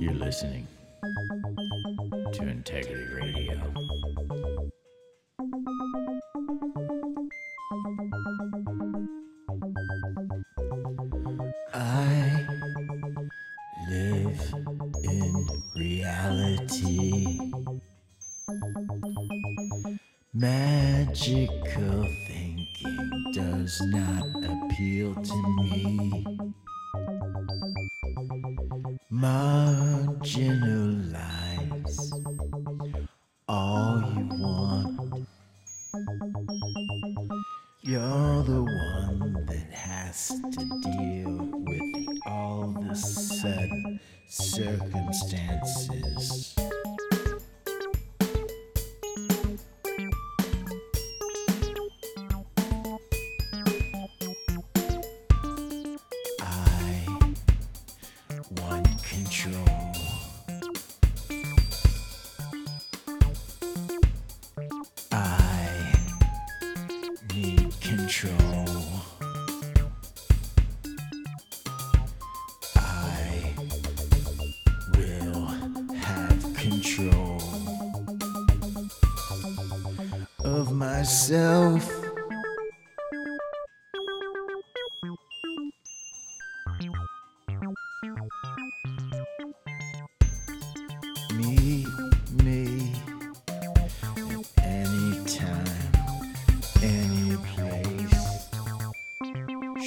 You're listening to Integrity Radio. I live in reality. Magical thinking does not appeal to me. Marginalize all you want. You're the one that has to deal with all the sudden circumstances. Control. I will have control of myself.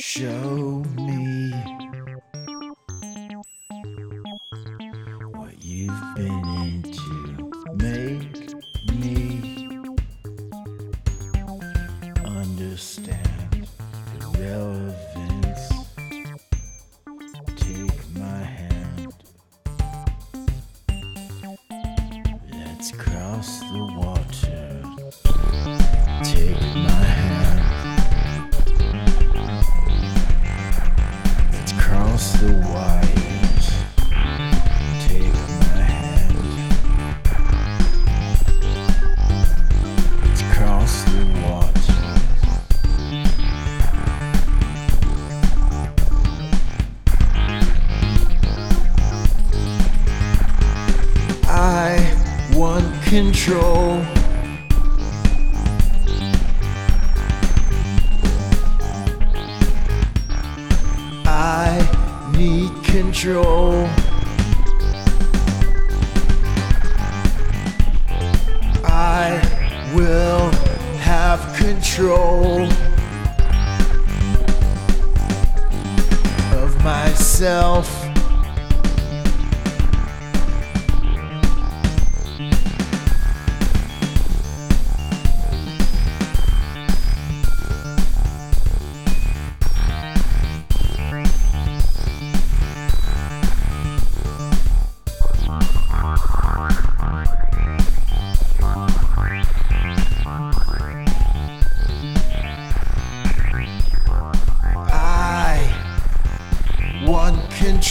Show me what you've been into. Make me understand the relevance. Take my hand. Let's cross the water. Take my control. I need control. I will have control of myself.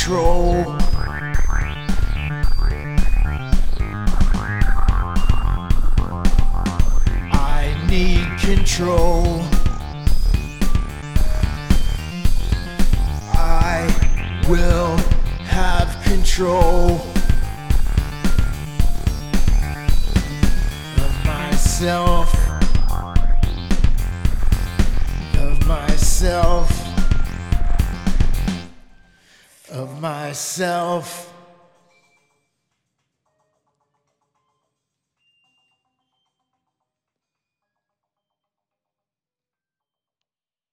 Control. I need control. I will have control of myself. Of myself. Myself.